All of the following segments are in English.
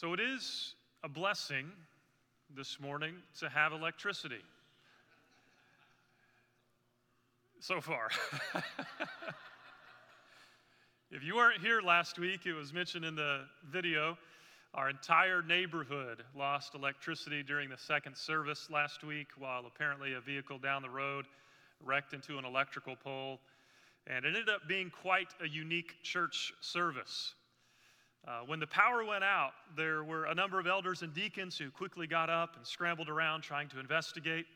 So it is a blessing this morning to have electricity. So far. if you weren't here last week, it was mentioned in the video. Our entire neighborhood lost electricity during the second service last week while apparently a vehicle down the road wrecked into an electrical pole. And it ended up being quite a unique church service. Uh, when the power went out, there were a number of elders and deacons who quickly got up and scrambled around trying to investigate.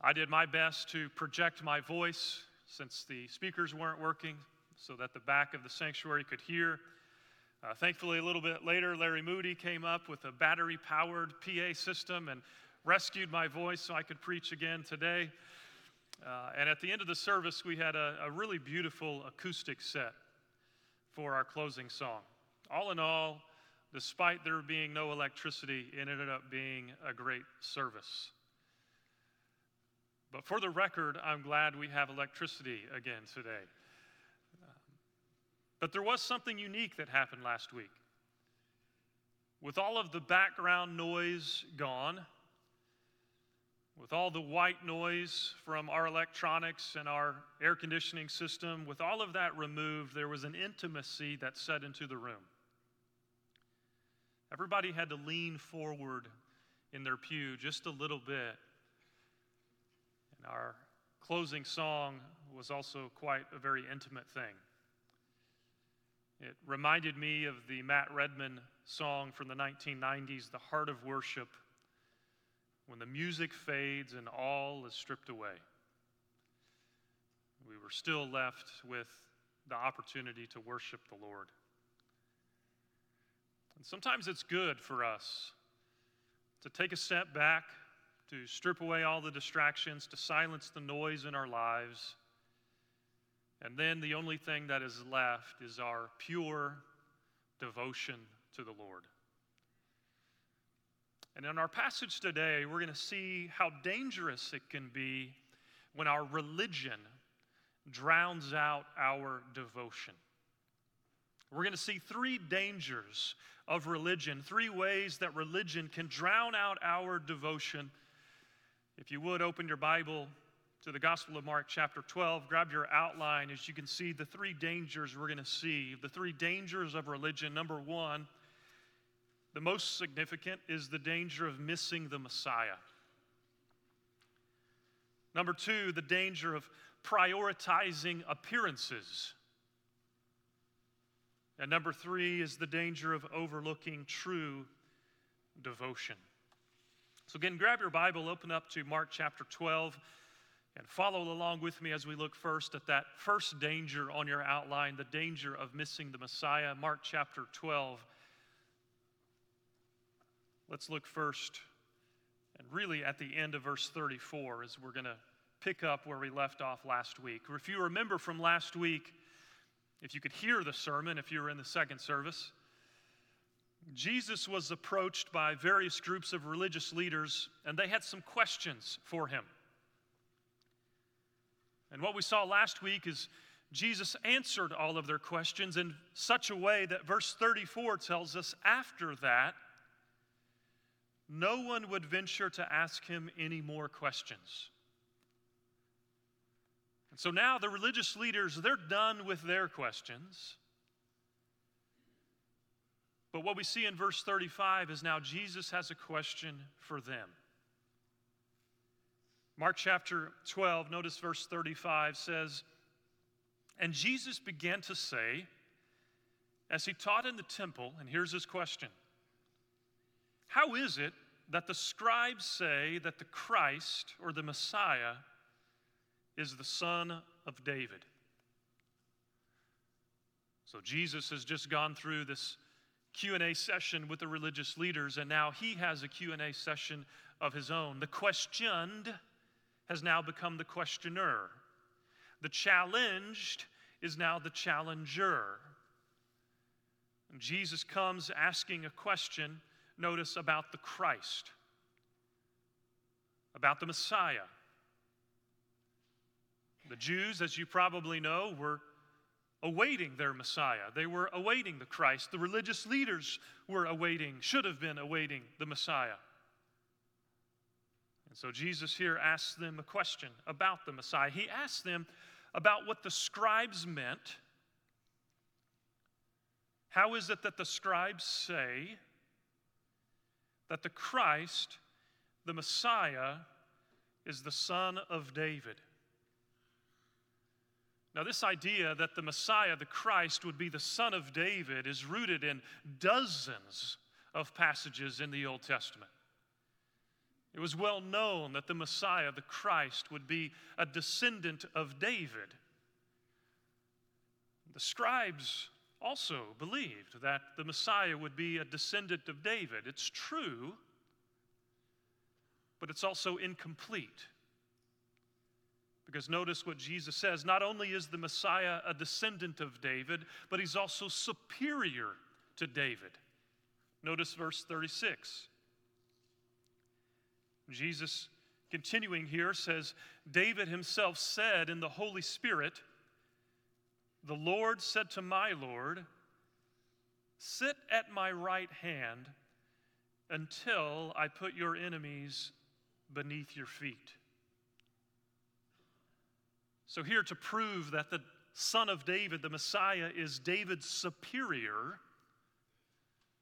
I did my best to project my voice since the speakers weren't working so that the back of the sanctuary could hear. Uh, thankfully, a little bit later, Larry Moody came up with a battery powered PA system and rescued my voice so I could preach again today. Uh, and at the end of the service, we had a, a really beautiful acoustic set for our closing song. All in all, despite there being no electricity, it ended up being a great service. But for the record, I'm glad we have electricity again today. But there was something unique that happened last week. With all of the background noise gone, with all the white noise from our electronics and our air conditioning system, with all of that removed, there was an intimacy that set into the room. Everybody had to lean forward in their pew just a little bit. And our closing song was also quite a very intimate thing. It reminded me of the Matt Redman song from the 1990s, The Heart of Worship, when the music fades and all is stripped away. We were still left with the opportunity to worship the Lord. And sometimes it's good for us to take a step back, to strip away all the distractions, to silence the noise in our lives. And then the only thing that is left is our pure devotion to the Lord. And in our passage today, we're going to see how dangerous it can be when our religion drowns out our devotion. We're going to see three dangers of religion, three ways that religion can drown out our devotion. If you would, open your Bible to the Gospel of Mark, chapter 12. Grab your outline as you can see the three dangers we're going to see. The three dangers of religion. Number one, the most significant is the danger of missing the Messiah. Number two, the danger of prioritizing appearances. And number three is the danger of overlooking true devotion. So, again, grab your Bible, open up to Mark chapter 12, and follow along with me as we look first at that first danger on your outline the danger of missing the Messiah. Mark chapter 12. Let's look first, and really at the end of verse 34, as we're going to pick up where we left off last week. If you remember from last week, if you could hear the sermon, if you were in the second service, Jesus was approached by various groups of religious leaders, and they had some questions for him. And what we saw last week is Jesus answered all of their questions in such a way that verse 34 tells us after that, no one would venture to ask him any more questions. And so now the religious leaders, they're done with their questions. But what we see in verse 35 is now Jesus has a question for them. Mark chapter 12, notice verse 35 says, And Jesus began to say, as he taught in the temple, and here's his question How is it that the scribes say that the Christ or the Messiah is the son of David. So Jesus has just gone through this Q&A session with the religious leaders and now he has a Q&A session of his own. The questioned has now become the questioner. The challenged is now the challenger. And Jesus comes asking a question, notice, about the Christ, about the Messiah. The Jews, as you probably know, were awaiting their Messiah. They were awaiting the Christ. The religious leaders were awaiting, should have been awaiting the Messiah. And so Jesus here asks them a question about the Messiah. He asks them about what the scribes meant. How is it that the scribes say that the Christ, the Messiah, is the son of David? Now, this idea that the Messiah, the Christ, would be the son of David is rooted in dozens of passages in the Old Testament. It was well known that the Messiah, the Christ, would be a descendant of David. The scribes also believed that the Messiah would be a descendant of David. It's true, but it's also incomplete. Because notice what Jesus says not only is the Messiah a descendant of David, but he's also superior to David. Notice verse 36. Jesus, continuing here, says, David himself said in the Holy Spirit, The Lord said to my Lord, Sit at my right hand until I put your enemies beneath your feet. So, here to prove that the son of David, the Messiah, is David's superior,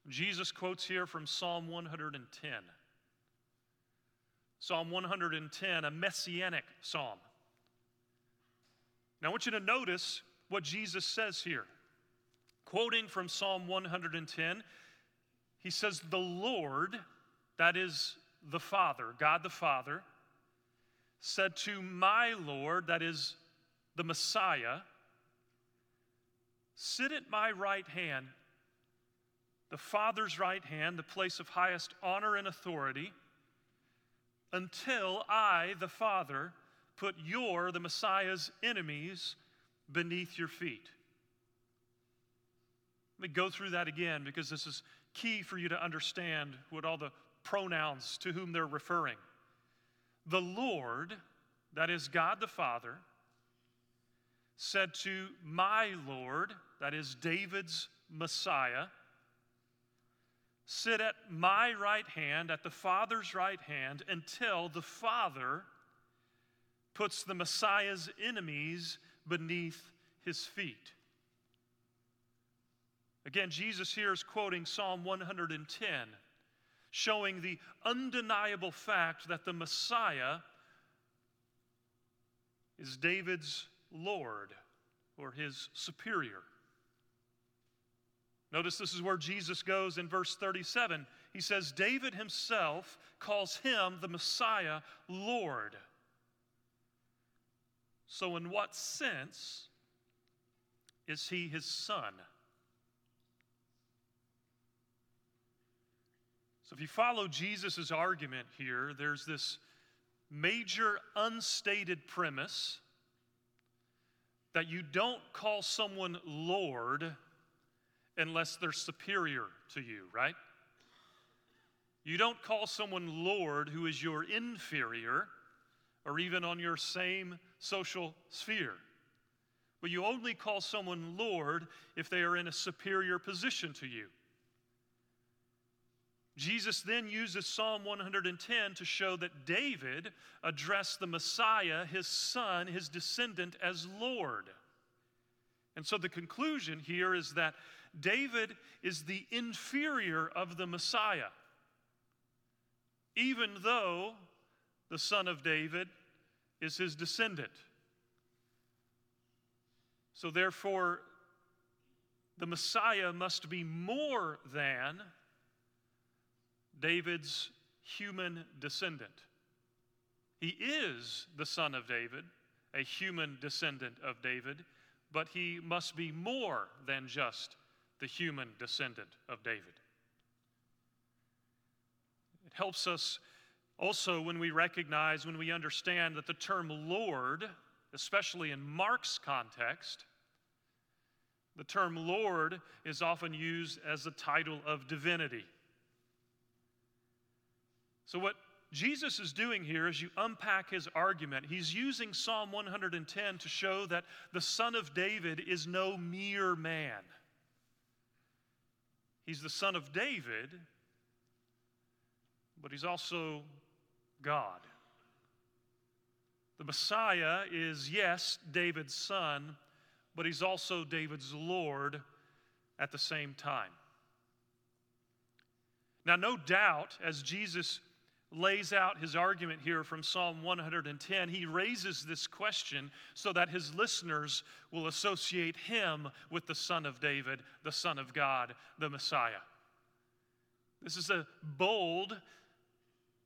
Jesus quotes here from Psalm 110. Psalm 110, a messianic psalm. Now, I want you to notice what Jesus says here. Quoting from Psalm 110, he says, The Lord, that is the Father, God the Father, said to my Lord, that is the Messiah, Sit at my right hand, the Father's right hand, the place of highest honor and authority, until I, the Father, put your, the Messiah's enemies, beneath your feet. Let me go through that again because this is key for you to understand what all the pronouns to whom they're referring. The Lord, that is God the Father, said to my Lord, that is David's Messiah, sit at my right hand, at the Father's right hand, until the Father puts the Messiah's enemies beneath his feet. Again, Jesus here is quoting Psalm 110, showing the undeniable fact that the Messiah is David's Lord or his superior. Notice this is where Jesus goes in verse 37. He says, David himself calls him, the Messiah, Lord. So, in what sense is he his son? So, if you follow Jesus' argument here, there's this major unstated premise that you don't call someone Lord unless they're superior to you, right? You don't call someone Lord who is your inferior or even on your same social sphere. But you only call someone Lord if they are in a superior position to you. Jesus then uses Psalm 110 to show that David addressed the Messiah, his son, his descendant, as Lord. And so the conclusion here is that David is the inferior of the Messiah, even though the son of David is his descendant. So therefore, the Messiah must be more than David's human descendant. He is the son of David, a human descendant of David, but he must be more than just the human descendant of David. It helps us also when we recognize, when we understand that the term Lord, especially in Mark's context, the term Lord is often used as a title of divinity. So, what Jesus is doing here, as you unpack his argument, he's using Psalm 110 to show that the Son of David is no mere man. He's the Son of David, but he's also God. The Messiah is, yes, David's son, but he's also David's Lord at the same time. Now, no doubt, as Jesus lays out his argument here from Psalm 110, he raises this question so that his listeners will associate him with the Son of David, the Son of God, the Messiah. This is a bold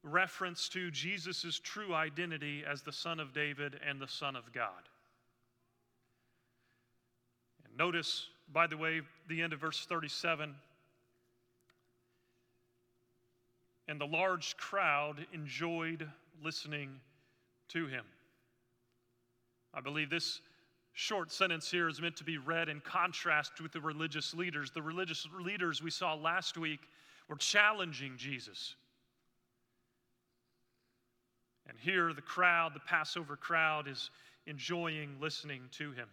reference to Jesus' true identity as the Son of David and the Son of God. And notice, by the way, the end of verse 37 and the large crowd enjoyed listening to him. I believe this short sentence here is meant to be read in contrast with the religious leaders. The religious leaders we saw last week were challenging Jesus. And here, the crowd, the Passover crowd, is enjoying listening to him.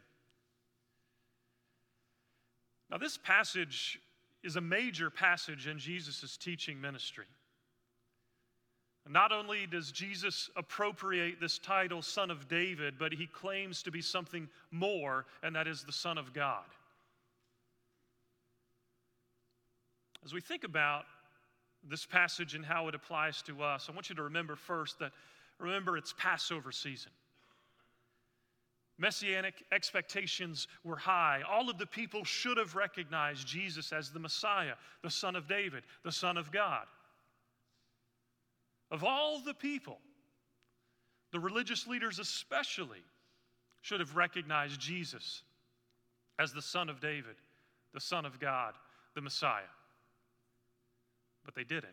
Now, this passage is a major passage in Jesus' teaching ministry. Not only does Jesus appropriate this title, Son of David, but he claims to be something more, and that is the Son of God. As we think about this passage and how it applies to us, I want you to remember first that, remember, it's Passover season. Messianic expectations were high. All of the people should have recognized Jesus as the Messiah, the Son of David, the Son of God. Of all the people, the religious leaders especially should have recognized Jesus as the Son of David, the Son of God, the Messiah. But they didn't.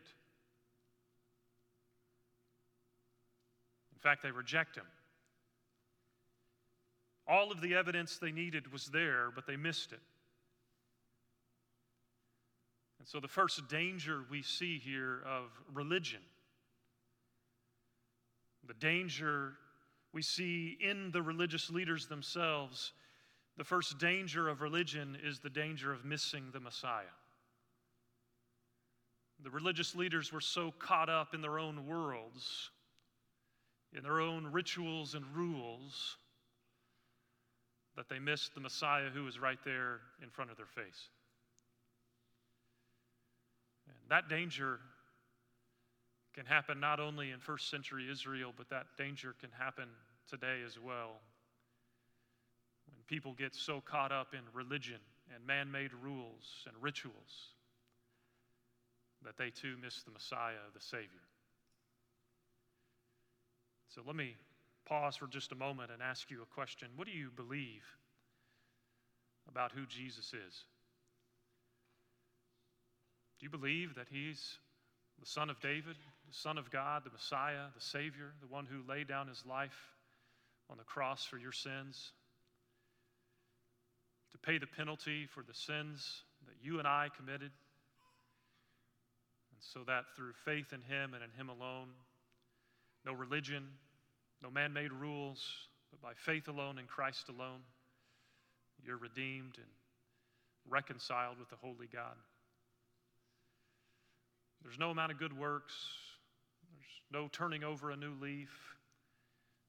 In fact, they reject him. All of the evidence they needed was there, but they missed it. And so, the first danger we see here of religion the danger we see in the religious leaders themselves, the first danger of religion is the danger of missing the Messiah. The religious leaders were so caught up in their own worlds, in their own rituals and rules, that they missed the Messiah who was right there in front of their face. And that danger can happen not only in first century Israel, but that danger can happen today as well. When people get so caught up in religion and man made rules and rituals that they too miss the Messiah, the Savior. So let me pause for just a moment and ask you a question. What do you believe about who Jesus is? Do you believe that He's the Son of David, the Son of God, the Messiah, the Savior, the one who laid down his life on the cross for your sins, to pay the penalty for the sins that you and I committed, and so that through faith in him and in him alone, no religion, no man made rules, but by faith alone in Christ alone, you're redeemed and reconciled with the Holy God. There's no amount of good works, no turning over a new leaf.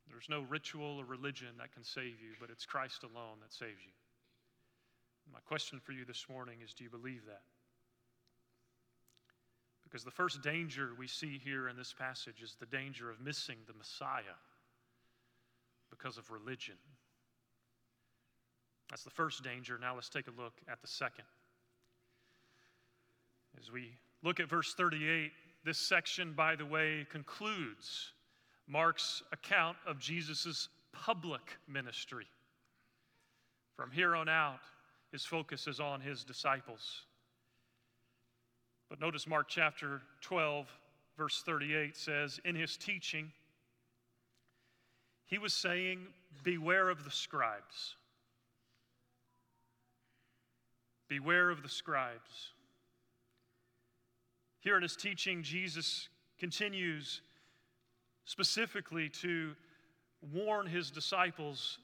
There's no ritual or religion that can save you, but it's Christ alone that saves you. My question for you this morning is do you believe that? Because the first danger we see here in this passage is the danger of missing the Messiah because of religion. That's the first danger. Now let's take a look at the second. As we look at verse 38, this section, by the way, concludes Mark's account of Jesus' public ministry. From here on out, his focus is on his disciples. But notice Mark chapter 12, verse 38 says, In his teaching, he was saying, Beware of the scribes. Beware of the scribes. Here in his teaching, Jesus continues specifically to warn his disciples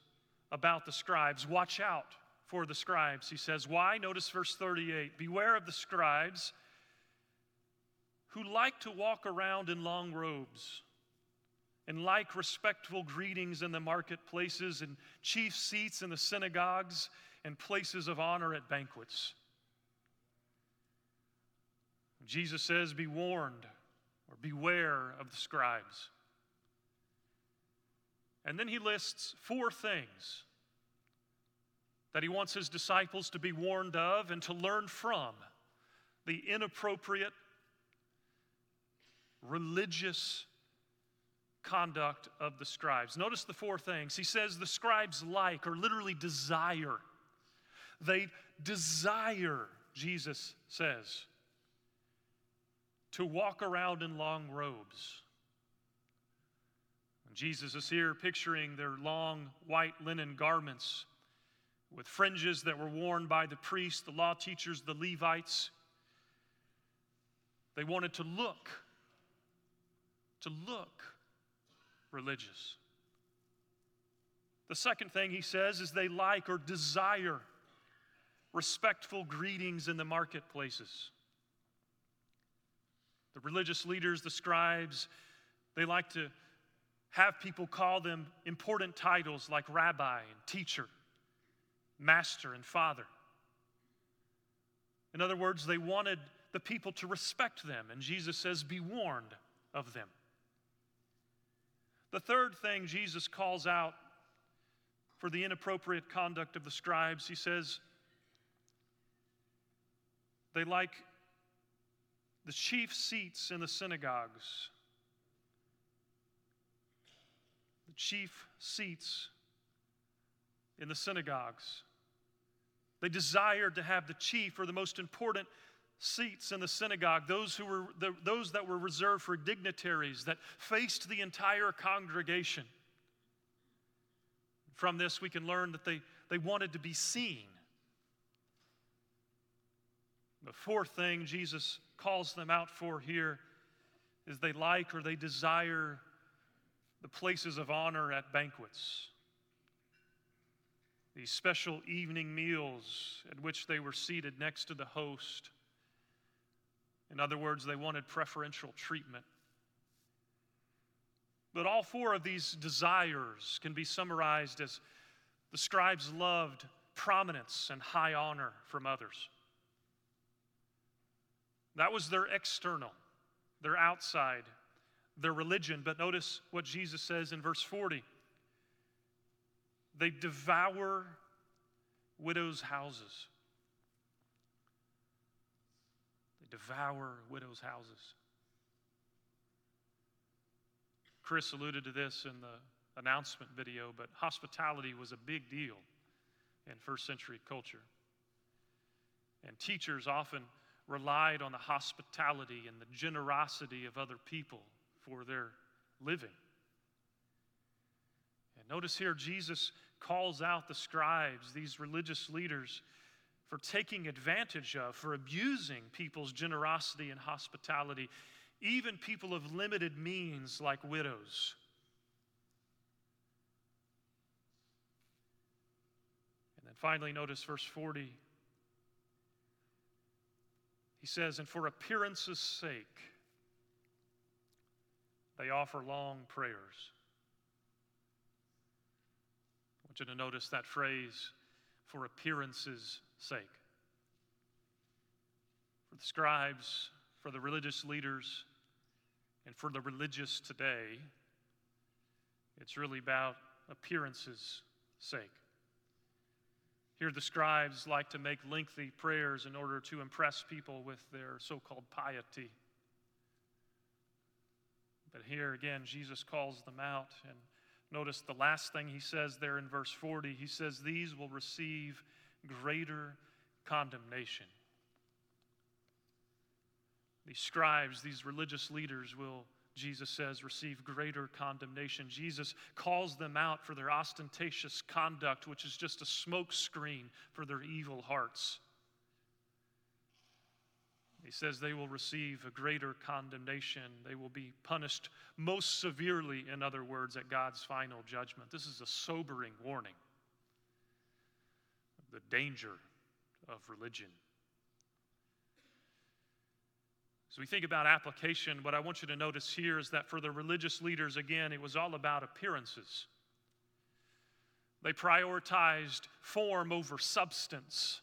about the scribes. Watch out for the scribes, he says. Why? Notice verse 38 Beware of the scribes who like to walk around in long robes and like respectful greetings in the marketplaces and chief seats in the synagogues and places of honor at banquets. Jesus says, Be warned or beware of the scribes. And then he lists four things that he wants his disciples to be warned of and to learn from the inappropriate religious conduct of the scribes. Notice the four things. He says the scribes like, or literally desire. They desire, Jesus says, to walk around in long robes. Jesus is here picturing their long white linen garments with fringes that were worn by the priests, the law teachers, the Levites. They wanted to look, to look religious. The second thing he says is they like or desire respectful greetings in the marketplaces. The religious leaders, the scribes, they like to have people call them important titles like rabbi and teacher, master and father. In other words, they wanted the people to respect them, and Jesus says, Be warned of them. The third thing Jesus calls out for the inappropriate conduct of the scribes, he says, they like the chief seats in the synagogues. The chief seats in the synagogues. They desired to have the chief or the most important seats in the synagogue, those, who were, the, those that were reserved for dignitaries that faced the entire congregation. From this, we can learn that they, they wanted to be seen. The fourth thing Jesus calls them out for here is they like or they desire the places of honor at banquets. These special evening meals at which they were seated next to the host in other words, they wanted preferential treatment. But all four of these desires can be summarized as the scribes loved prominence and high honor from others. That was their external, their outside, their religion. But notice what Jesus says in verse 40 they devour widows' houses. They devour widows' houses. Chris alluded to this in the announcement video, but hospitality was a big deal in first century culture. And teachers often relied on the hospitality and the generosity of other people for their living. And notice here, Jesus calls out the scribes, these religious leaders, for taking advantage of, for abusing people's generosity and hospitality, even people of limited means like widows. And then finally, notice verse 40. He says, And for appearance's sake, they offer long prayers. I want you to notice that phrase, for appearance's sake. For the scribes, for the religious leaders, and for the religious today, it's really about appearances' sake. Here, the scribes like to make lengthy prayers in order to impress people with their so called piety. But here again, Jesus calls them out. And notice the last thing he says there in verse 40 he says, These will receive greater condemnation. These scribes, these religious leaders will, Jesus says, receive greater condemnation. Jesus calls them out for their ostentatious conduct, which is just a smokescreen for their evil hearts. He says they will receive a greater condemnation. They will be punished most severely, in other words, at God's final judgment. This is a sobering warning the danger of religion. As we think about application, what I want you to notice here is that for the religious leaders, again, it was all about appearances. They prioritized form over substance,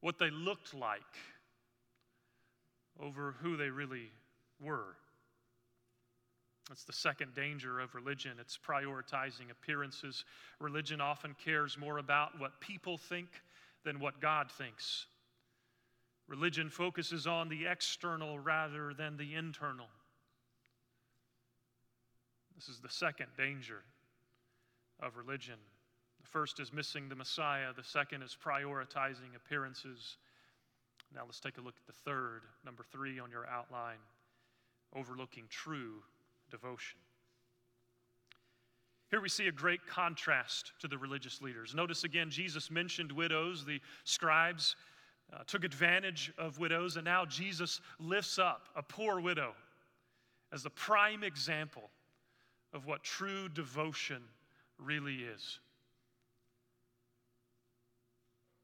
what they looked like over who they really were. That's the second danger of religion. It's prioritizing appearances. Religion often cares more about what people think than what God thinks. Religion focuses on the external rather than the internal. This is the second danger of religion. The first is missing the Messiah, the second is prioritizing appearances. Now let's take a look at the third, number three on your outline overlooking true devotion. Here we see a great contrast to the religious leaders. Notice again, Jesus mentioned widows. The scribes uh, took advantage of widows, and now Jesus lifts up a poor widow as the prime example of what true devotion really is.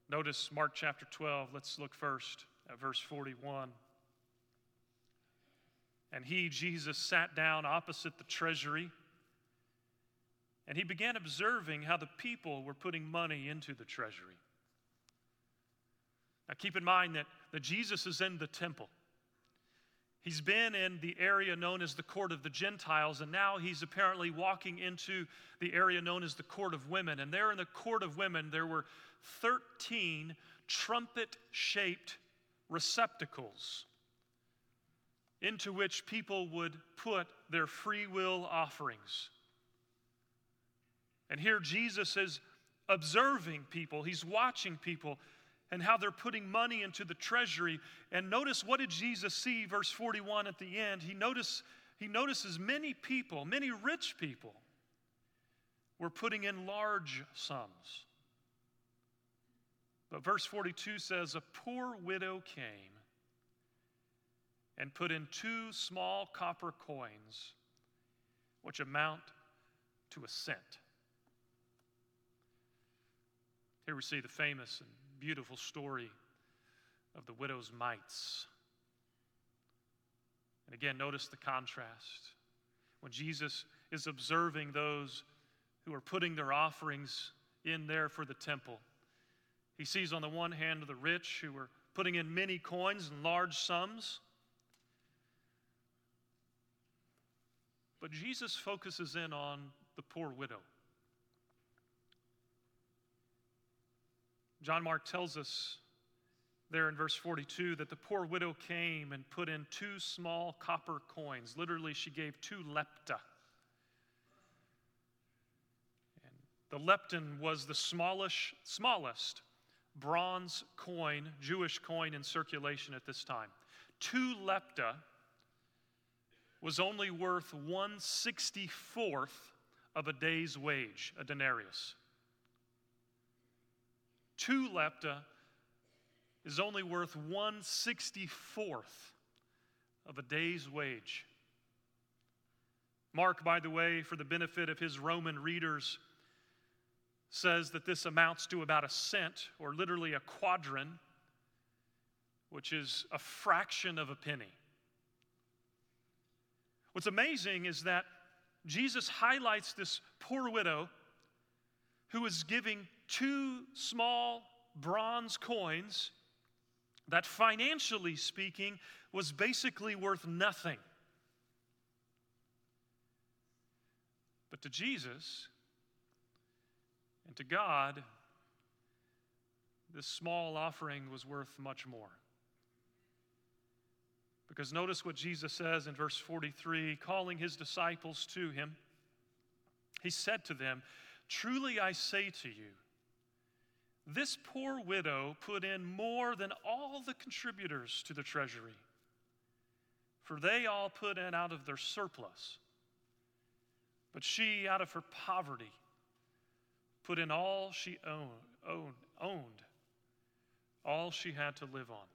Notice Mark chapter 12. Let's look first at verse 41. And he, Jesus, sat down opposite the treasury, and he began observing how the people were putting money into the treasury. Now, keep in mind that, that Jesus is in the temple. He's been in the area known as the court of the Gentiles, and now he's apparently walking into the area known as the court of women. And there in the court of women, there were 13 trumpet shaped receptacles into which people would put their free will offerings. And here Jesus is observing people, he's watching people and how they're putting money into the treasury. And notice what did Jesus see, verse 41 at the end? He, he notices many people, many rich people, were putting in large sums. But verse 42 says, A poor widow came and put in two small copper coins, which amount to a cent. Here we see the famous and beautiful story of the widow's mites. And again, notice the contrast. When Jesus is observing those who are putting their offerings in there for the temple, he sees on the one hand the rich who are putting in many coins and large sums. But Jesus focuses in on the poor widow. John Mark tells us there in verse 42 that the poor widow came and put in two small copper coins. Literally, she gave two lepta. And the lepton was the smallest, smallest bronze coin, Jewish coin in circulation at this time. Two lepta was only worth 164th of a day's wage, a denarius. Two lepta is only worth 164th of a day's wage. Mark, by the way, for the benefit of his Roman readers, says that this amounts to about a cent, or literally a quadrans, which is a fraction of a penny. What's amazing is that Jesus highlights this poor widow who is giving two small bronze coins that, financially speaking, was basically worth nothing. But to Jesus and to God, this small offering was worth much more. Because notice what Jesus says in verse 43 calling his disciples to him, he said to them, Truly I say to you, this poor widow put in more than all the contributors to the treasury, for they all put in out of their surplus. But she, out of her poverty, put in all she owned, owned, owned all she had to live on.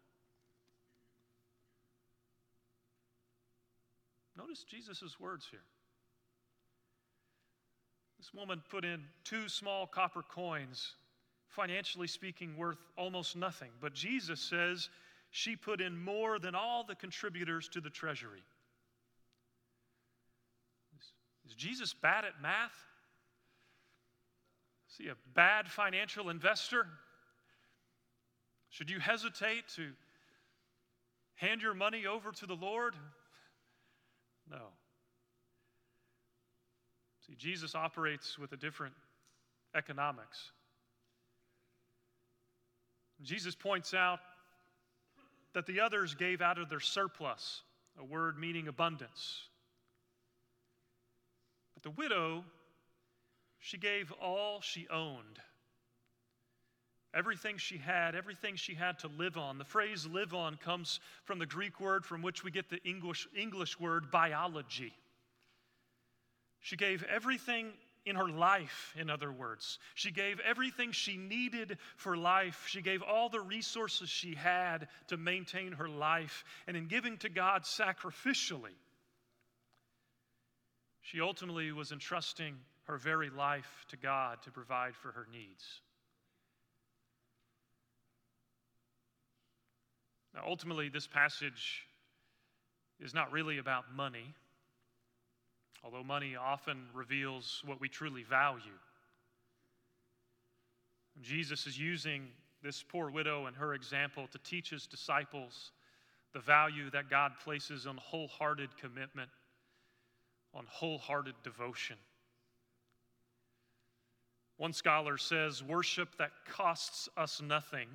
Notice Jesus' words here. This woman put in two small copper coins, financially speaking, worth almost nothing. But Jesus says she put in more than all the contributors to the treasury. Is Jesus bad at math? Is he a bad financial investor? Should you hesitate to hand your money over to the Lord? No. See, Jesus operates with a different economics. Jesus points out that the others gave out of their surplus, a word meaning abundance. But the widow, she gave all she owned. Everything she had, everything she had to live on. The phrase live on comes from the Greek word from which we get the English, English word biology. She gave everything in her life, in other words. She gave everything she needed for life. She gave all the resources she had to maintain her life. And in giving to God sacrificially, she ultimately was entrusting her very life to God to provide for her needs. Now, ultimately, this passage is not really about money, although money often reveals what we truly value. Jesus is using this poor widow and her example to teach his disciples the value that God places on wholehearted commitment, on wholehearted devotion. One scholar says worship that costs us nothing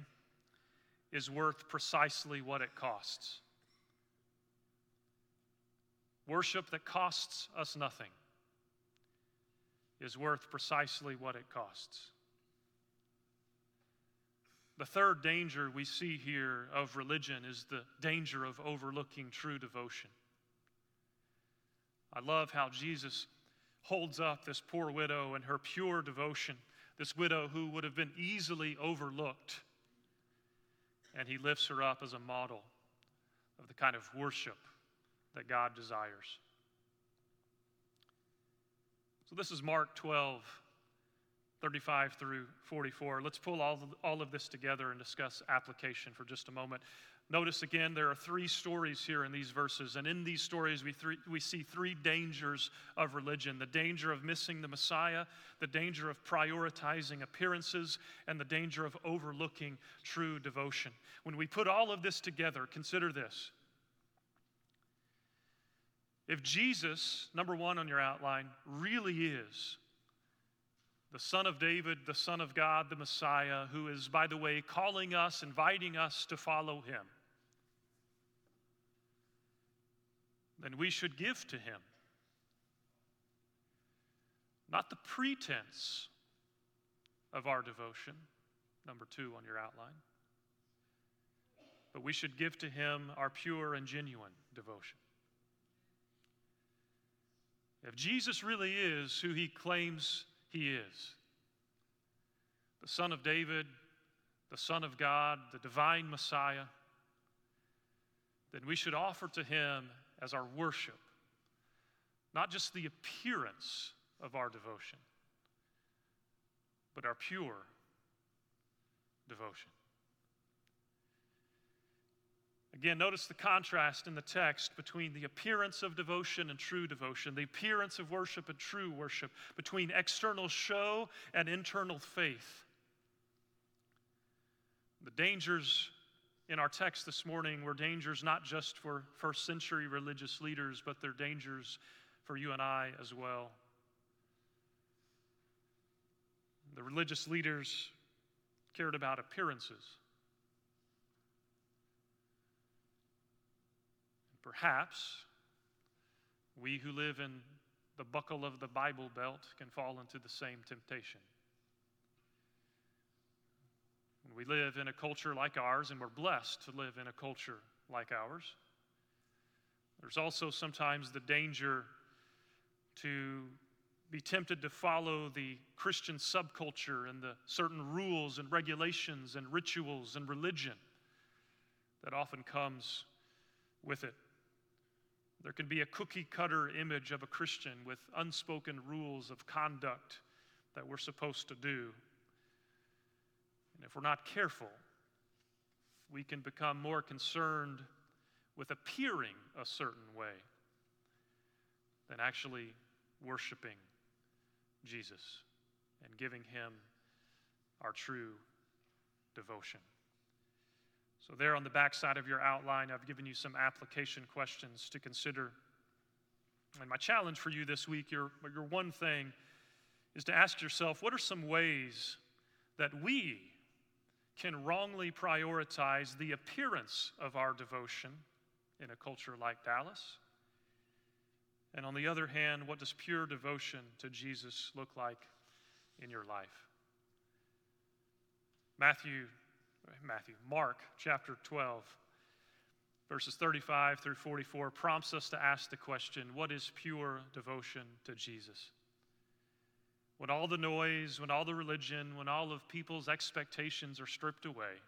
is worth precisely what it costs. Worship that costs us nothing is worth precisely what it costs. The third danger we see here of religion is the danger of overlooking true devotion. I love how Jesus holds up this poor widow and her pure devotion, this widow who would have been easily overlooked and he lifts her up as a model of the kind of worship that God desires. So, this is Mark 12, 35 through 44. Let's pull all of, all of this together and discuss application for just a moment. Notice again, there are three stories here in these verses, and in these stories, we, th- we see three dangers of religion the danger of missing the Messiah, the danger of prioritizing appearances, and the danger of overlooking true devotion. When we put all of this together, consider this. If Jesus, number one on your outline, really is the Son of David, the Son of God, the Messiah, who is, by the way, calling us, inviting us to follow him, then we should give to him. Not the pretense of our devotion, number two on your outline, but we should give to him our pure and genuine devotion. If Jesus really is who he claims he is the Son of David, the Son of God, the divine Messiah, then we should offer to him as our worship, not just the appearance of our devotion, but our pure devotion. Again, notice the contrast in the text between the appearance of devotion and true devotion, the appearance of worship and true worship, between external show and internal faith. The dangers in our text this morning were dangers not just for first century religious leaders, but they're dangers for you and I as well. The religious leaders cared about appearances. Perhaps we who live in the buckle of the Bible Belt can fall into the same temptation. We live in a culture like ours, and we're blessed to live in a culture like ours. There's also sometimes the danger to be tempted to follow the Christian subculture and the certain rules and regulations and rituals and religion that often comes with it. There can be a cookie cutter image of a Christian with unspoken rules of conduct that we're supposed to do. And if we're not careful, we can become more concerned with appearing a certain way than actually worshiping Jesus and giving him our true devotion. So, there on the back side of your outline, I've given you some application questions to consider. And my challenge for you this week, your, your one thing, is to ask yourself what are some ways that we can wrongly prioritize the appearance of our devotion in a culture like Dallas? And on the other hand, what does pure devotion to Jesus look like in your life? Matthew, Matthew, Mark chapter 12, verses 35 through 44 prompts us to ask the question what is pure devotion to Jesus? When all the noise, when all the religion, when all of people's expectations are stripped away,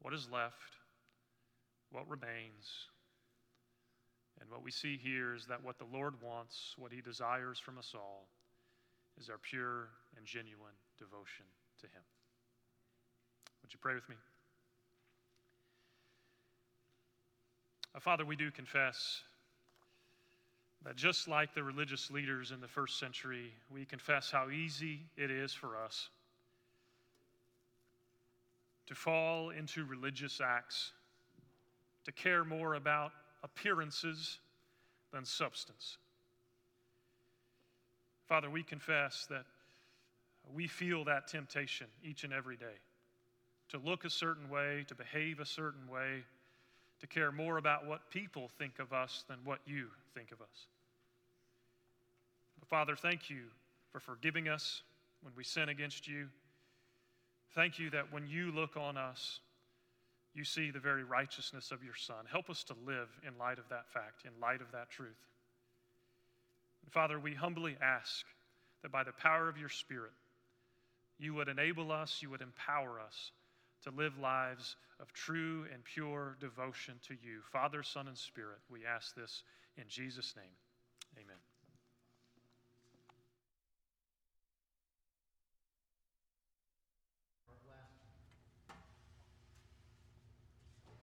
what is left? What remains? And what we see here is that what the Lord wants, what He desires from us all, is our pure and genuine devotion to Him. Would you pray with me? Uh, Father, we do confess that just like the religious leaders in the first century, we confess how easy it is for us to fall into religious acts, to care more about appearances than substance. Father, we confess that we feel that temptation each and every day to look a certain way, to behave a certain way, to care more about what people think of us than what you think of us. But Father, thank you for forgiving us when we sin against you. Thank you that when you look on us, you see the very righteousness of your Son. Help us to live in light of that fact, in light of that truth. And Father, we humbly ask that by the power of your Spirit, you would enable us, you would empower us to live lives of true and pure devotion to you. Father, Son, and Spirit, we ask this in Jesus' name.